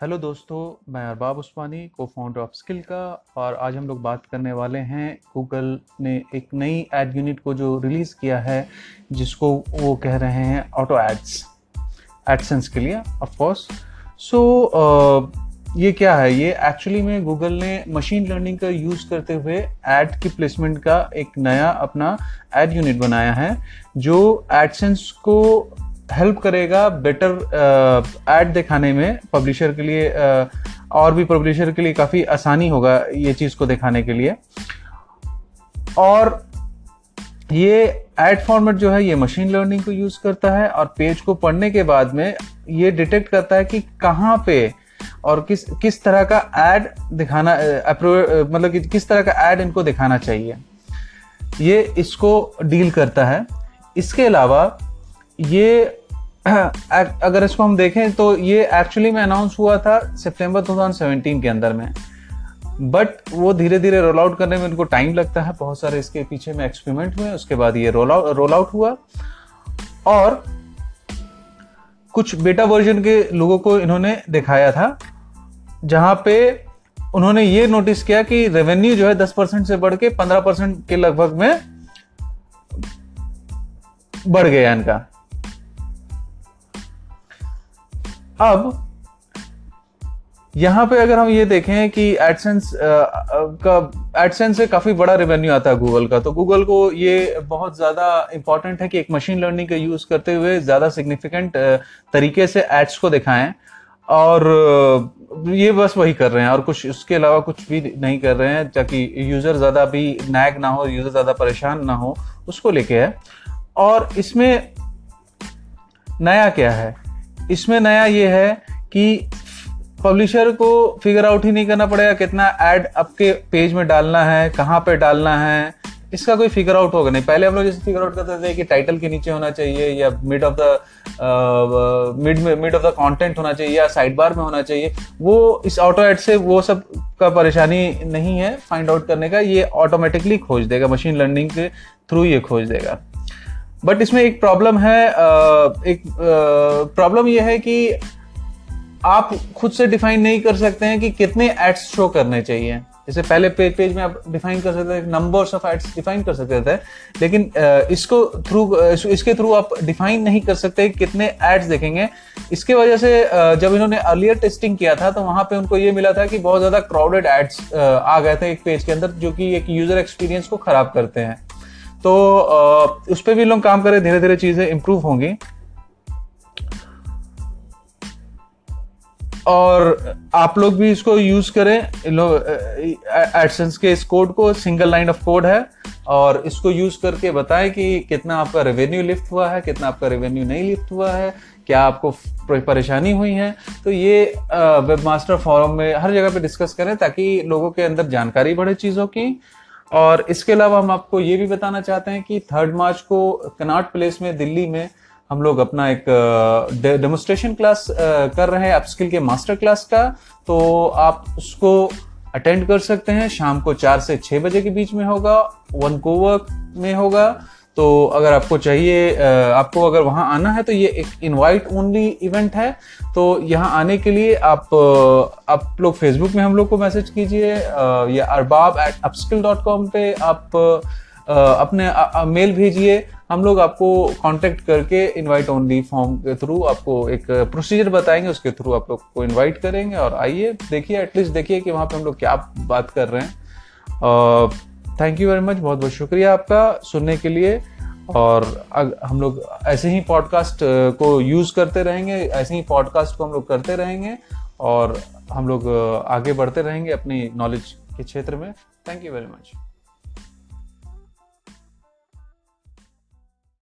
Hello दोस्तों, मैं अरबाब उस्मानी को फाउंडर ऑफ़ स्किल का, और आज हम लोग बात करने वाले हैं गूगल ने एक नई एड यूनिट को जो रिलीज़ किया है, जिसको वो कह रहे हैं ऑटो एड्स एडसेंस के लिए ऑफ़ कोर्स सो ये क्या है? ये एक्चुअली में गूगल ने मशीन लर्निंग का यूज़ करते हुए एड की प्लेसमेंट का एक नया अपना एड यूनिट बनाया है, जो एडसेंस को हेल्प करेगा बेटर एड दिखाने में पब्लिशर के लिए uh, और भी पब्लिशर के लिए काफ़ी आसानी होगा ये चीज़ को दिखाने के लिए। और ये एड फॉर्मेट जो है ये मशीन लर्निंग को यूज़ करता है और पेज को पढ़ने के बाद में ये डिटेक्ट करता है कि कहाँ पे और किस किस तरह का एड दिखाना मतलब कि किस तरह का एड इनको दिखाना चाहिए। ये इसको डील करता है। इसके अलावा ये अगर इसको हम देखें तो ये एक्चुअली में अनाउंस हुआ था सितंबर 2017 के अंदर में। बट वो धीरे धीरे रोल आउट करने में इनको टाइम लगता है। बहुत सारे इसके पीछे में एक्सपेरिमेंट हुए, उसके बाद ये रोल आउट रोल आउट हुआ। और कुछ बेटा वर्जन के लोगों को इन्होंने दिखाया था, जहाँ पे उन्होंने ये नोटिस किया कि रेवेन्यू जो है 10 परसेंट से बढ़ के 15 परसेंट के लगभग में बढ़ गया इनका। अब, यहाँ पे अगर हम ये देखें कि एडसेंस का एडसेंस से काफ़ी बड़ा रेवेन्यू आता है गूगल का तो गूगल को ये बहुत ज़्यादा इंपॉर्टेंट है कि एक मशीन लर्निंग का यूज़ करते हुए ज़्यादा सिग्निफिकेंट तरीके से एड्स को दिखाएँ, और ये बस वही कर रहे हैं, और कुछ उसके अलावा कुछ भी नहीं कर रहे हैं, ताकि यूज़र ज़्यादा भी नैग ना हो यूज़र ज़्यादा परेशान ना हो, उसको लेके है। और इसमें नया क्या है? इसमें नया ये है कि पब्लिशर को फिगर आउट ही नहीं करना पड़ेगा कितना एड आपके पेज में डालना है, कहाँ पे डालना है। इसका कोई फिगर आउट होगा नहीं। पहले हम लोग जैसे फिगर आउट करते थे कि टाइटल के नीचे होना चाहिए या mid of the mid mid of the content होना चाहिए या साइड बार में होना चाहिए। वो इस ऑटो एड से वो सब का परेशानी नहीं है। फाइंड आउट करने का ये ऑटोमेटिकली खोज देगा। मशीन लर्निंग के थ्रू ये खोज देगा। बट इसमें एक प्रॉब्लम है एक प्रॉब्लम यह है कि आप खुद से डिफाइन नहीं कर सकते हैं कि कितने एड्स शो करने चाहिए। जैसे पहले पेज पेज में आप डिफाइन कर सकते थे नंबर्स ऑफ़ एड्स डिफाइन कर सकते थे, लेकिन इसको थ्रू इसके थ्रू आप डिफाइन नहीं कर सकते कितने एड्स देखेंगे। इसके वजह से जब इन्होंने अर्लियर टेस्टिंग किया था तो वहाँ पे उनको ये मिला था कि बहुत ज़्यादा क्राउडेड एड्स आ गए थे एक पेज के अंदर, जो कि एक यूज़र एक्सपीरियंस को खराब करते हैं। तो उस पर भी लोग काम करें धीरे धीरे चीज़ें इंप्रूव होंगी। और आप लोग भी इसको यूज़ करें। एडसेंस के इस कोड को सिंगल लाइन ऑफ़ कोड है। और इसको यूज़ करके बताएँ कि कितना आपका रेवेन्यू लिफ्ट हुआ है, कितना आपका रेवेन्यू नहीं लिफ्ट हुआ है, क्या आपको परेशानी हुई है। तो ये वेब मास्टर फॉरम में हर जगह पे डिस्कस करें ताकि लोगों के अंदर जानकारी बढ़े चीज़ों की। और इसके अलावा हम आपको ये भी बताना चाहते हैं कि थर्ड मार्च को कनाट प्लेस में, दिल्ली में हम लोग अपना एक डेमोस्ट्रेशन क्लास कर रहे हैं अपस्किल के मास्टर क्लास का। तो आप उसको अटेंड कर सकते हैं। शाम को चार से छः बजे के बीच में होगा वन कोवर्क में होगा। तो अगर आपको चाहिए आपको अगर वहाँ आना है तो ये एक इनवाइट ओनली इवेंट है। तो यहाँ आने के लिए आप आप लोग फेसबुक में हम लोग को मैसेज कीजिए या Arbab at upskill dot com पर आप अपने मेल भेजिए। हम लोग आपको कांटेक्ट करके इनवाइट ओनली फॉर्म के थ्रू आपको एक प्रोसीजर बताएँगे, उसके थ्रू आप लोग को इनवाइट करेंगे। और आइए, देखिए एटलीस्ट देखिए कि वहाँ पे हम लोग क्या बात कर रहे हैं। थैंक यू वेरी मच बहुत बहुत शुक्रिया आपका सुनने के लिए। और अग, हम लोग ऐसे ही पॉडकास्ट को यूज़ करते रहेंगे। ऐसे ही पॉडकास्ट को हम लोग करते रहेंगे। और हम लोग आगे बढ़ते रहेंगे अपनी नॉलेज के क्षेत्र में। Thank you very much